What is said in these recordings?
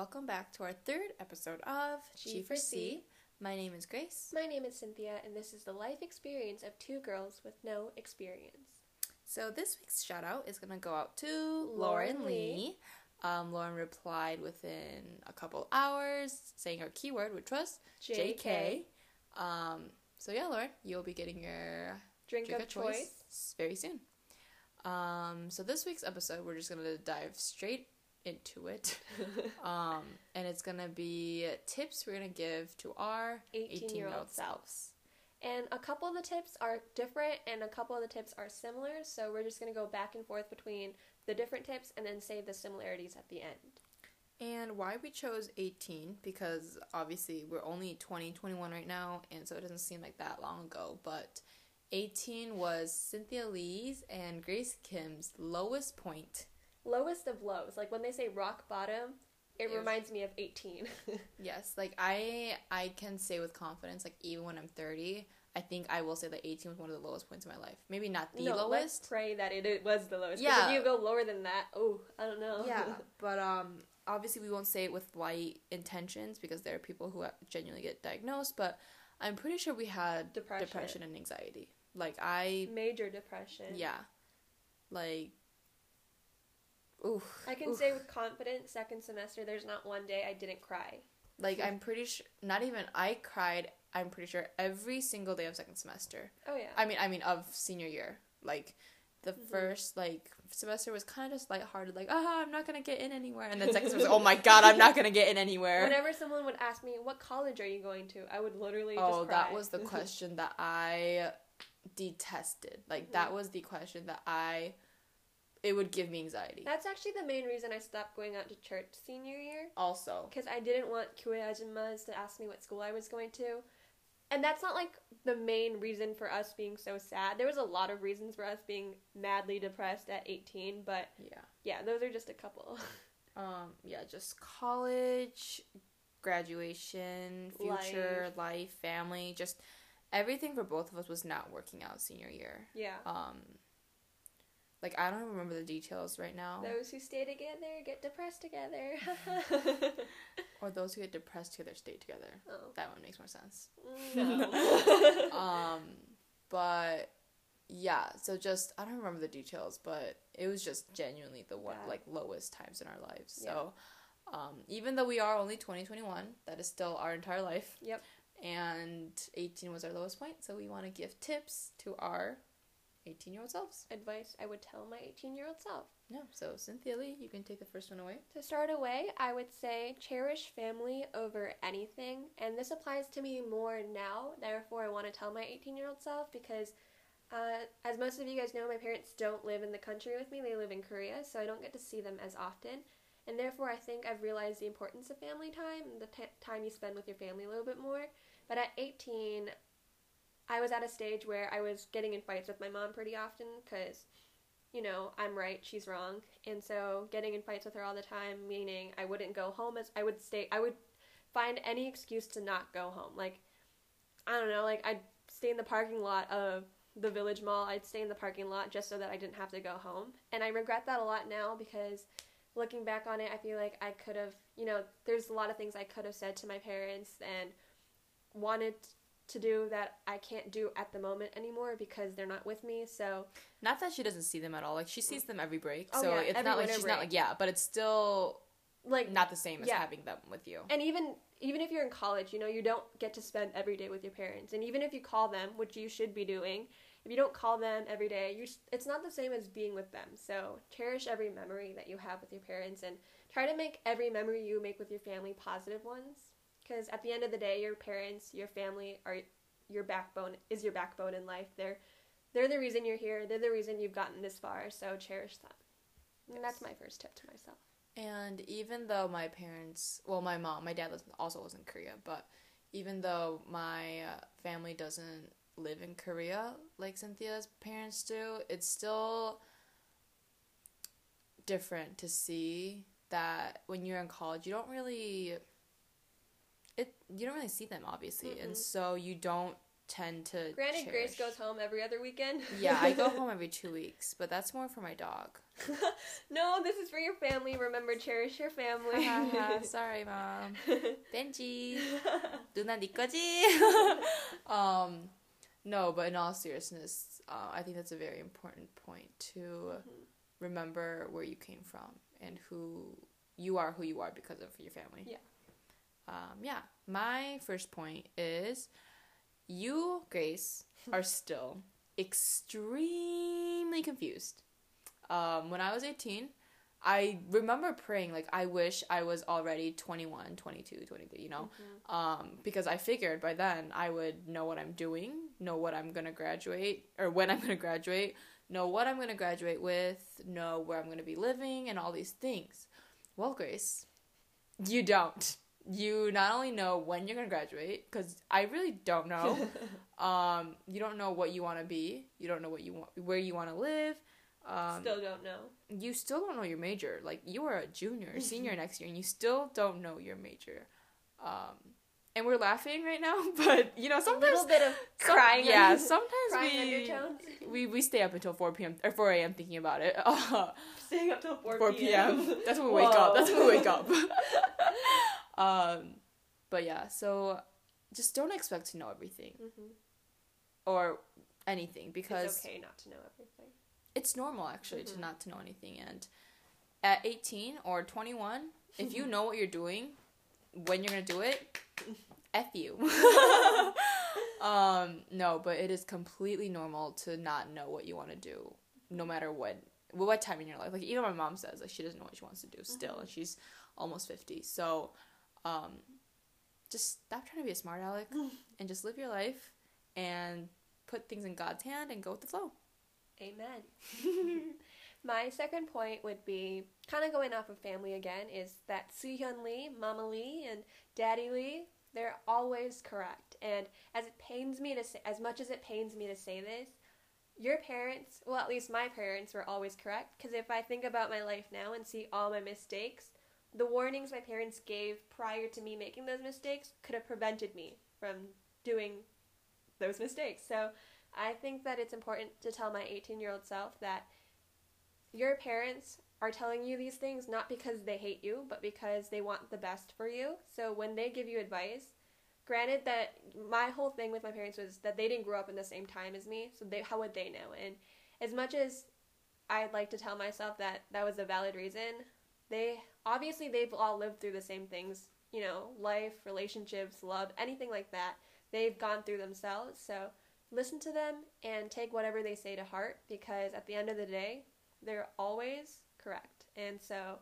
welcome back to our third episode of G for C. My name is Grace. My name is Cynthia, and this is the life experience of two girls with no experience. So this week's shout out is going to go out to Lauren Lee. Lee. Um, Lauren replied within a couple hours saying her keyword, which was JK. Um, so yeah, Lauren, you'll be getting your Drink, drink of choice. s- very soon. Um, so this week's episode, we're just gonna dive straight into it, um, and it's gonna be tips we're gonna give to our 18 year 18-year-old old selves. And a couple of the tips are different, and a couple of the tips are similar, so we're just going to go back and forth between the different tips and then save the similarities at the end. And why we chose 18 because obviously we're only 20, 21 right now, and so it doesn't seem like that long ago. But 18 was Cynthia Lee's and Grace Kim's lowest point. Lowest of lows. Like when they say rock bottom, it It was- reminds me of 18. Yes, like I I can say with confidence, like even when I'm 30, I think I will say that 18 was one of the lowest points in my life. Maybe not the no, let's lowest. pray that it, it was the lowest. Yeah. If you go lower than that, oh, I don't know. Yeah, but um, obviously we won't say it with light intentions because there are people who genuinely get diagnosed. But I'm pretty sure we had Depression. depression and anxiety. Like I Major depression. Yeah. Like oof. I can oof. say with confidence, second semester, there's not one day I didn't cry. like I'm pretty sure not even I cried, I'm pretty sure every single day of second semester. Oh yeah. I mean I mean of senior year. Like the Mhm. first like semester was kind of just lighthearted, like, ah, I'm not gonna get in anywhere. And then second semester, oh my god, I'm not gonna get in anywhere. Whenever someone would ask me, "What college are you going to?" I would literally oh, just cry. that was the question that I detested. Like Mhm. that was the question that I it would give me anxiety. That's actually the main reason I stopped going out to church senior year also. because I didn't want kuyajimas to ask me what school I was going to. And that's not like the main reason for us being so sad. There was a lot of reasons for us being madly depressed at 18, but Yeah. yeah, those are just a couple. Um, yeah, just college, graduation, future, life. family, just everything for both of us was not working out senior year. yeah. Um, like I don't remember the details right now, Those who stay together get depressed together. or those who get depressed together stay together. oh. That one makes more sense. No. Um, but yeah, so just I don't remember the details, but it was just genuinely the one Bad. like lowest times in our lives. Yeah. So, um, even though we are only twenty twenty one, that is still our entire life. Yep. And eighteen was our lowest point, so we want to give tips to our eighteen year old selves. Advice I would tell my 18 year old self. Yeah. So Cynthia Lee, you can take the first one away. To start away, I would say cherish family over anything. And this applies to me more now. Therefore, I want to tell my 18 year old self because, uh, as most of you guys know, my parents don't live in the country with me. They live in Korea, so I don't get to see them as often. And therefore, I think I've realized the importance of family time and the t- time you spend with your family a little bit more. But at 18, I was at a stage where I was getting in fights with my mom pretty often because you know, I'm right, she's wrong. And so getting in fights with her all the time, meaning I wouldn't go home as I would stay I would find any excuse to not go home. Like I don't know, like I'd stay in the parking lot of the village mall. I'd stay in the parking lot just so that I didn't have to go home. And I regret that a lot now because looking back on it, I feel like I could have, you know, there's a lot of things I could have said to my parents and wanted to do that I can't do at the moment anymore because they're not with me. So Not that she doesn't see them at all. Like she sees them every break, Oh, so yeah, it's not like she's not like yeah, but it's still like not the same as Yeah. having them with you. and even even if you're in college you know you don't get to spend every day with your parents and even if you call them which you should be doing if you don't call them every day you it's not the same as being with them so cherish every memory that you have with your parents and try to make every memory you make with your family positive ones because at the end of the day your parents your family are your backbone is your backbone in life. They're they're the reason you're here. They're the reason you've gotten this far. So cherish them and that's my first tip to myself. And even though my parents, well, my mom, my dad also lives in Korea, but even though my uh, family doesn't live in Korea like Cynthia's parents do, it's still different to see that when you're in college, you don't really it you don't really see them obviously, and Mm-mm. so you don't tend to. Granted, Grace cherish. goes home every other weekend. yeah, I go home every two weeks, but that's more for my dog. no, this is for your family. Remember, cherish your family. Sorry, mom. Benji. 누나 네 거지? um, no, but in all seriousness, uh, I think that's a very important point to Mhm. remember where you came from and who you are, who you are because of your family. Yeah. Um, yeah. My first point is you, Grace, are still extremely confused. Um, when I was 18, I remember praying, like, I wish I was already 21, 22, 23, you know? Mhm. um, because I figured by then I would know what I'm doing, know what I'm gonna graduate, or when I'm gonna graduate, know what I'm gonna graduate with, know where I'm gonna be living, and all these things. Well, Grace, you don't. You not only know when you're gonna graduate, because I really don't know. um, you don't know what you want to be. You don't know what you want, where you want to live. Um, Still don't know. you still don't know your major. Like you are a junior, senior next year, and you still don't know your major. Um, and we're laughing right now, but you know sometimes a little bit of some- crying. yeah, sometimes crying we, we we stay up until four p.m. or four a.m. thinking about it. Uh, Staying up till 4, 4 p.m. That's when we wake up. That's when we wake up. Um, but yeah, so just don't expect to know everything hmm or anything because it's okay not to know everything. it's normal actually Mhm. to not to know anything and at 18 or 21 if you know what you're doing when you're gonna do it f you um no but it is completely normal to not know what you want to do no matter what well, what time in your life like even my mom says like she doesn't know what she wants to do still Mhm. and she's almost 50 so um just stop trying to be a smart aleck and just live your life and put things in god's hand and go with the flow Amen. My second point would be kind of going off of family again is that Soohyun Lee, Mama Lee, and Daddy Lee, they're always correct. And as it pains me to say, as much as it pains me to say this, your parents, well, at least my parents, were always correct. Because if I think about my life now and see all my mistakes, the warnings my parents gave prior to me making those mistakes could have prevented me from doing those mistakes. So I think that it's important to tell my 18 year old self that your parents are telling you these things not because they hate you, but because they want the best for you. So when they give you advice, granted that my whole thing with my parents was that they didn't grow up in the same time as me, so they how would they know? And as much as I'd like to tell myself that that was a valid reason, they obviously they've all lived through the same things, you know, life, relationships, love, anything like that. They've gone through themselves, so listen to them and take whatever they say to heart because at the end of the day, they're always correct. And so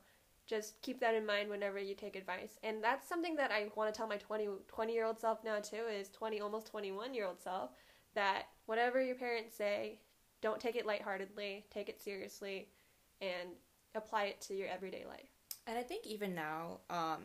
just keep that in mind whenever you take advice. And that's something that I want to tell my 20, 20 year old self now too is 20 almost 21 year old self that whatever your parents say, don't take it lightheartedly, take it seriously and apply it to your everyday life. And I think even now, um,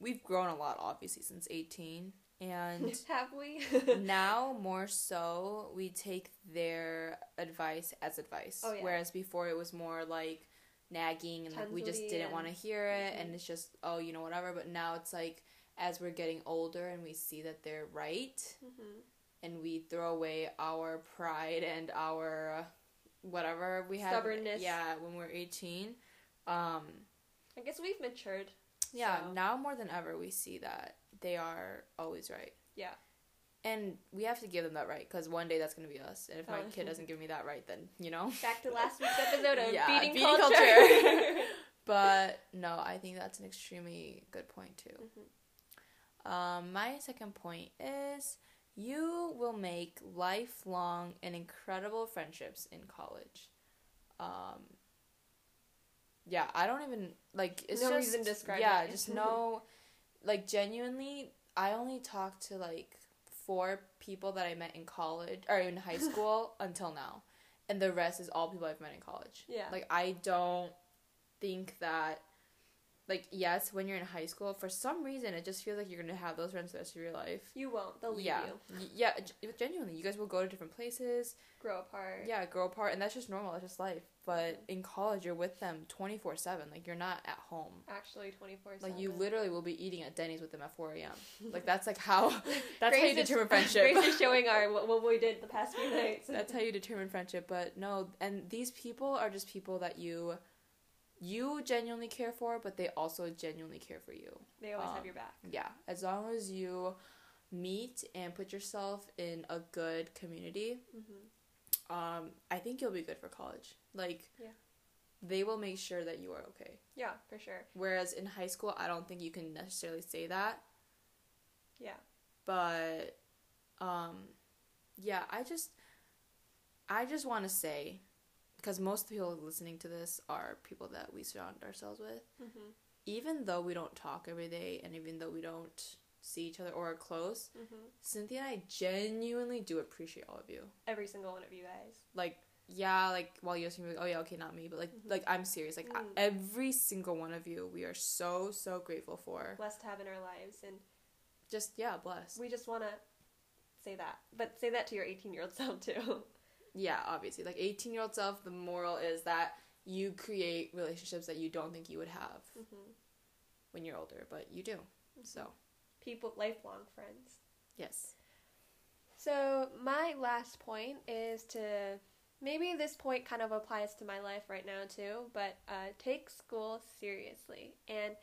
we've grown a lot, obviously, since 18. And Have we? now, more so, we take their advice as advice. Oh, yeah. Whereas before, it was more like nagging and like we just didn't want to hear it. Mhm. And it's just, oh, you know, whatever. But now it's like, as we're getting older and we see that they're right, hmm and we throw away our pride and our uh, whatever we had. Stubbornness. Yeah, when we're 18. Um, I guess we've matured. Yeah, So- now more than ever, we see that they are always right. Yeah. And we have to give them that right because one day that's going to be us. And if my kid doesn't give me that right, then, you know? Back to last week's episode of Yeah, beating, beating culture. culture. But no, I think that's an extremely good point, too. Mhm. Um, my second point is you will make lifelong and incredible friendships in college. Um, yeah, I don't even like. It's No just, reason to describe Yeah, it. just no. Like genuinely, I only talked to like four people that I met in college or in high school until now, and the rest is all people I've met in college. Yeah. Like I don't think that like yes, when you're in high school, for some reason it just feels like you're gonna have those friends the rest of your life. You won't. They'll leave yeah, you. Yeah, g- genuinely, you guys will go to different places. Grow apart. Yeah, grow apart, and that's just normal. That's just life. But in college, you're with them twenty four seven. Like you're not at home. Actually, twenty four seven. Like you literally will be eating at Denny's with them at four a.m. Like that's like how that's how you Grace is- determine friendship. Grace is showing our what, what we did the past few nights. That's how you determine friendship. But no, and these people are just people that you you genuinely care for, but they also genuinely care for you. they always um, have your back. Yeah, as long as you meet and put yourself in a good community, hmm um, I think you'll be good for college. Like, Yeah. they will make sure that you are okay. Yeah, for sure. Whereas in high school, I don't think you can necessarily say that. Yeah. But, um, yeah, I just, I just want to say, because most people listening to this are people that we surround ourselves with. hmm Even though we don't talk every day, and even though we don't see each other or are close, hmm Cynthia and I genuinely do appreciate all of you. Every single one of you guys. Like, yeah, like while you're saying, like, oh yeah, okay, not me, but like, Mhm. like I'm serious. Like Mm. every single one of you, we are so so grateful for. Blessed to have in our lives, and Just yeah, blessed. we just want to say that. But say that to your eighteen year old self too. Yeah, obviously, like 18 year old self. The moral is that you create relationships that you don't think you would have hmm when you're older, but you do. So People, lifelong friends. yes, So my last point is to maybe this point kind of applies to my life right now too, but uh, take school seriously. And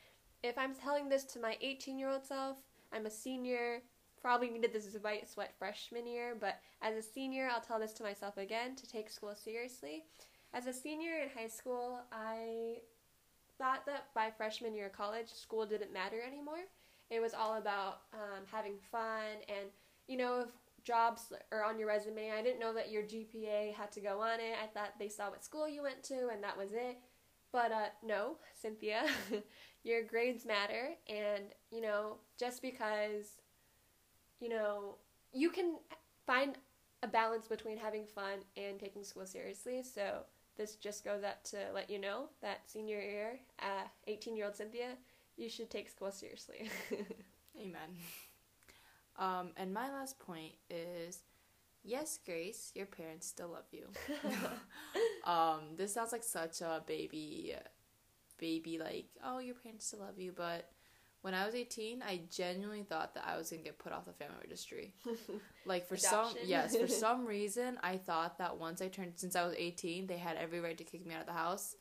if I'm telling this to my 18 year old self, I'm a senior. Probably needed this white sweat freshman year, but as a senior, I'll tell this to myself again to take school seriously. As a senior in high school, I thought that by freshman year of college, school didn't matter anymore. It was all about um, having fun and you know, if jobs are on your resume, I didn't know that your GPA had to go on it. I thought they saw what school you went to and that was it. But uh, no, Cynthia, your grades matter. And, you know, just because, you know, you can find a balance between having fun and taking school seriously. So this just goes out to let you know that senior year, 18 uh, year old Cynthia, you should take school seriously. amen. Um, and my last point is, yes, Grace, your parents still love you. um, this sounds like such a baby, baby like, oh, your parents still love you, but when I was 18, I genuinely thought that I was gonna get put off the family registry. Like for some, yes, for some reason, I thought that once I turned, since I was 18, they had every right to kick me out of the house,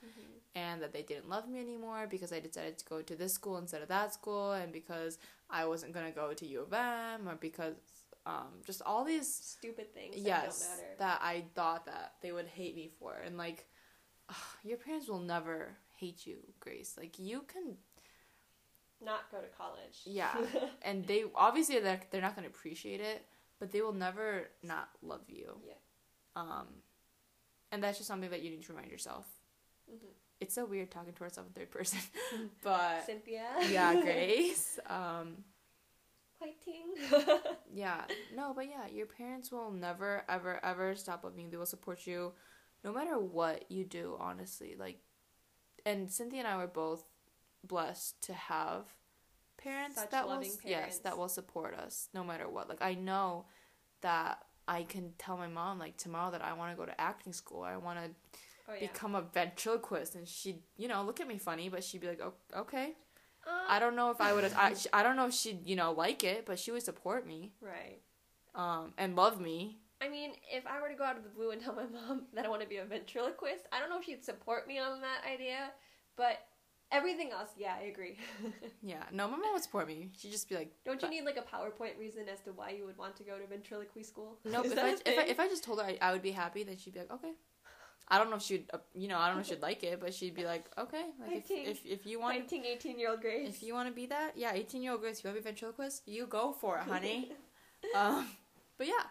and that they didn't love me anymore because I decided to go to this school instead of that school, and because I wasn't gonna go to U of M, or because um, just all these Stupid things that yes don't matter. that I thought that they would hate me for, and like, ugh, your parents will never hate you, Grace. Like you can not go to college. Yeah. and they obviously they're, they're not going to appreciate it but they will never not love you Yeah. um and that's just something that you need to remind yourself Mhm. it's so weird talking to ourselves in third person but Cynthia. yeah grace um Fighting. yeah no but yeah your parents will never ever ever stop loving you they will support you no matter what you do honestly like and cynthia and i were both blessed to have parents Such that will loving yes that will support us no matter what. Like i know that i can tell my mom like tomorrow that i want to go to acting school. I want to oh yeah. become a ventriloquist. And she'd you know look at me funny but she'd be like oh, okay. Uh, i don't know if i would I, I don't know if she'd you know like it but she would support me. Right. um and love me. I mean, if I were to go out of the blue and tell my mom that I want to be a ventriloquist, I don't know if she'd support me on that idea, but everything else, yeah, I agree. Yeah, no, my mom would support me. She'd just be like, don't you need like a PowerPoint reason as to why you would want to go to ventriloquy school? nope. Is if that if I if I just told her I, I would be happy, then she'd be like, okay. I don't know if she'd, uh, you know, I don't know if she'd like it, but she'd be like, okay, like if, if if you want, 19, 18 year old Grace. if you want to be that, yeah, eighteen year old Grace, you want to be ventriloquist, you go for it, honey. um, but yeah.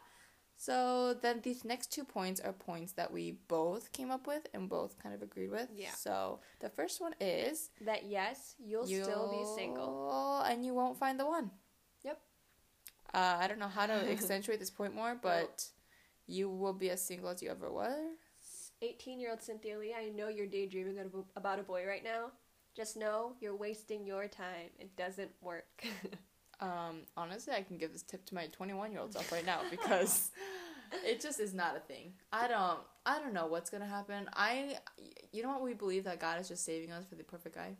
So then these next two points are points that we both came up with and both kind of agreed with. Yeah. So the first one is that yes, you'll, still be single. And you won't find the one. Yep. Uh, I don't know how to accentuate this point more, but you will be as single as you ever were. 18 year old Cynthia Lee, I know you're daydreaming about a boy right now. just know you're wasting your time. It doesn't work. Um, honestly, I can give this tip to my 21 year old self right now because it just is not a thing. I don't, I don't know what's gonna happen. I, you know what? We believe that God is just saving us for the perfect guy.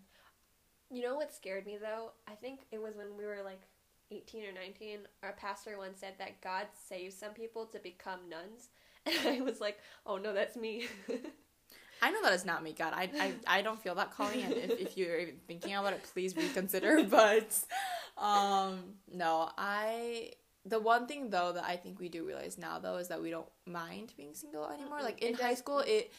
you know what scared me though? I think it was when we were like 18 or 19. Our pastor once said that God saves some people to become nuns. And I was like, oh no, that's me. I know that it's not me, God. I, I, I don't feel that calling, and if, if you're even thinking about it, please reconsider. But, um, no, I. The one thing though that I think we do realize now though is that we don't mind being single anymore. Mm-mm. Like in It high does- school, it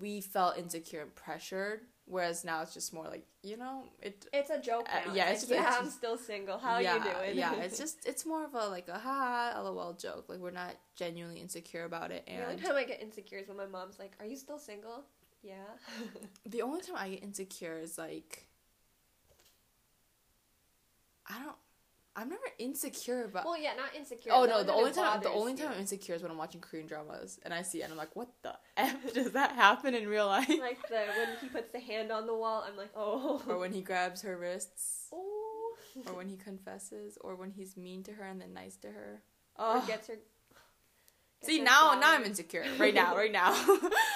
we felt insecure and pressured, whereas now it's just more like you know it. it's a joke Uh, now. yeah, yeah, it's just- yeah, it's I'm still single. How yeah, you doing? yeah, it's just it's more of a like a ha lol joke. Like we're not genuinely insecure about it, And the only time I get insecure is when my mom's like, "Are you still single?" Yeah. the only time I get insecure is like I don't. I'm never insecure about. well, yeah, not insecure. oh no, the only time the only time I'm insecure is when I'm watching Korean dramas and I see it and I'm like, what the f does that happen in real life? like the when he puts the hand on the wall, I'm like, oh. or when he grabs her wrists, oh. or when he confesses, or when he's mean to her and then nice to her. Or Oh, gets her. gets see her now now I'm insecure right now right now.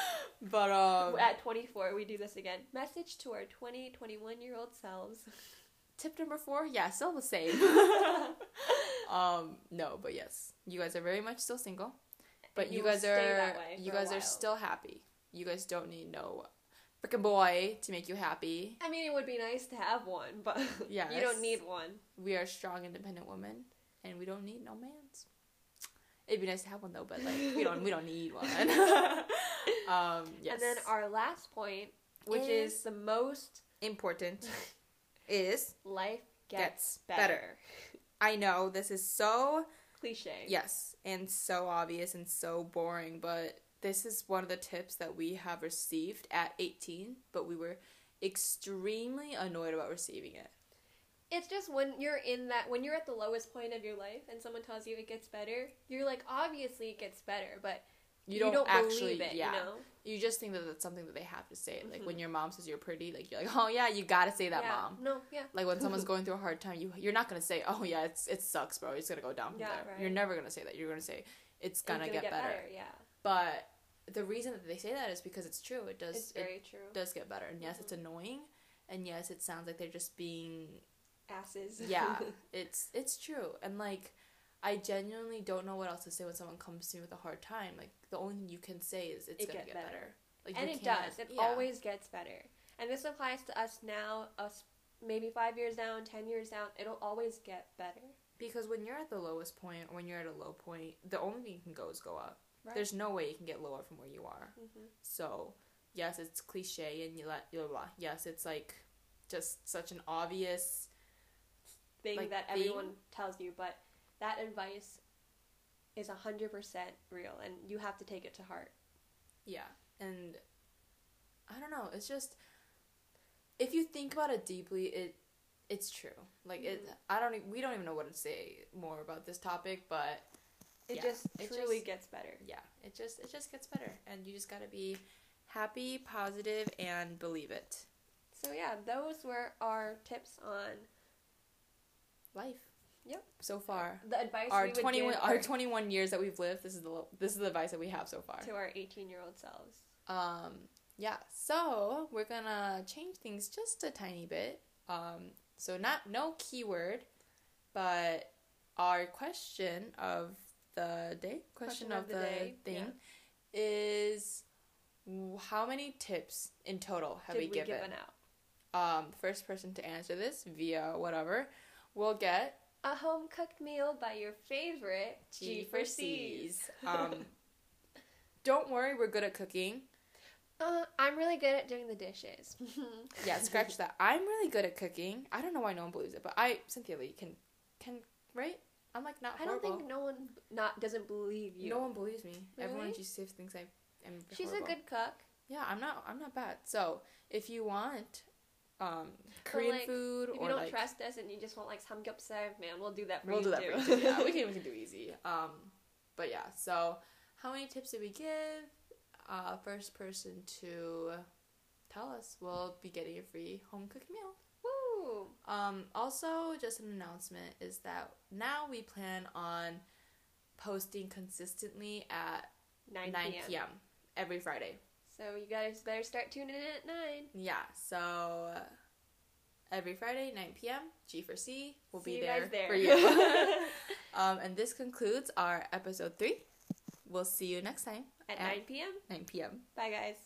but um, At 24, we do this again. Message to our 20, 21 year old selves. Tip number four, yeah, still the same. um, no, but yes, you guys are very much still single, but And you, guys are you guys are still happy. You guys don't need no freaking boy to make you happy. I mean, it would be nice to have one, but Yes. you don't need one. We are strong, independent women, and we don't need no man's. It'd be nice to have one though, but like we don't we don't need one. um, yes. And then our last point, which is, Is- the most important is life gets, Gets better. better. I know this is so Cliche. Yes, and so obvious and so boring, but this is one of the tips that we have received at 18, but we were extremely annoyed about receiving it. It's just when you're in that, when you're at the lowest point of your life and someone tells you it gets better, you're like, obviously it gets better, but You don't, actually, believe it, yeah. you know? You just think that that's something that they have to say. Like Mhm. when your mom says you're pretty, like you're like, oh yeah, you gotta say that, yeah. mom. No, yeah. Like when someone's going through a hard time, you you're not gonna say, oh yeah, it's it sucks, bro. It's gonna go down from Yeah, there. right. You're never gonna say that. You're gonna say it's It's gonna, get, better. Yeah. But the reason that they say that is because it's true. It does. It's it very true. does get better. And yes, it's annoying. And yes, it sounds like they're just being Asses. yeah. it's it's true. And like I genuinely don't know what else to say when someone comes to me with a hard time. Like the only thing you can say is it's It gonna get better. better. Like and it does. It yeah. always gets better. And this applies to us now, us maybe five years down, ten years down. It'll always get better. because when you're at the lowest point or when you're at a low point, the only thing you can go is go up. Right. There's no way you can get lower from where you are. hmm So, yes, it's cliche and you let blah, blah. Yes, it's like just such an obvious Thing Like, that thing? everyone tells you, but that advice is hundred percent real, and you have to take it to heart. Yeah, and I don't know. It's just if you think about it deeply, it it's true. Like it, Mhm. I don't. We don't even know what to say more about this topic, but It Yeah, just it truly just- gets better. yeah, it just it just gets better, and you just gotta be happy, positive, and believe it. So yeah, those were our tips on Life. Yep. So far, the advice our we would twenty one our twenty one years that we've lived. This is the this is the advice that we have so far. to our eighteen-year-old selves. Um, yeah, so we're gonna change things just a tiny bit. Um, so not no keyword, but our question of the day, question, of, the, thing, is how many tips in total have Did we, we given? given out? Um, first person to answer this via whatever will get A home cooked meal by your favorite G for C's. Um, don't worry, we're good at cooking. Uh, I'm really good at doing the dishes. Yeah, scratch that. I'm really good at cooking. I don't know why no one believes it, but I, Cynthia Lee, can, can, right? I'm like not I don't think no one not doesn't believe you. no one believes me. Everyone Really? just says thinks I am. She's horrible. a good cook. Yeah, I'm not. I'm not bad. So if you want, um, Korean like, food If or you don't like, trust us and you just want like samgyeopsal, man, we'll do that for we'll you do that too. for you. too. Yeah, we can we can do easy. Um, but yeah. So how many tips did we give? Uh, first person to tell us. We'll be getting a free home cooked meal. Woo! Um, also, just an announcement is that now we plan on posting consistently at 9, 9 p.m. p.m. every Friday. So you guys better start tuning in at 9. Yeah, so uh, every Friday, 9 p.m., G for C will See be there, there. for you. um, and this concludes our episode three. We'll see you next time at At- 9 p.m. 9 p.m. Bye, guys.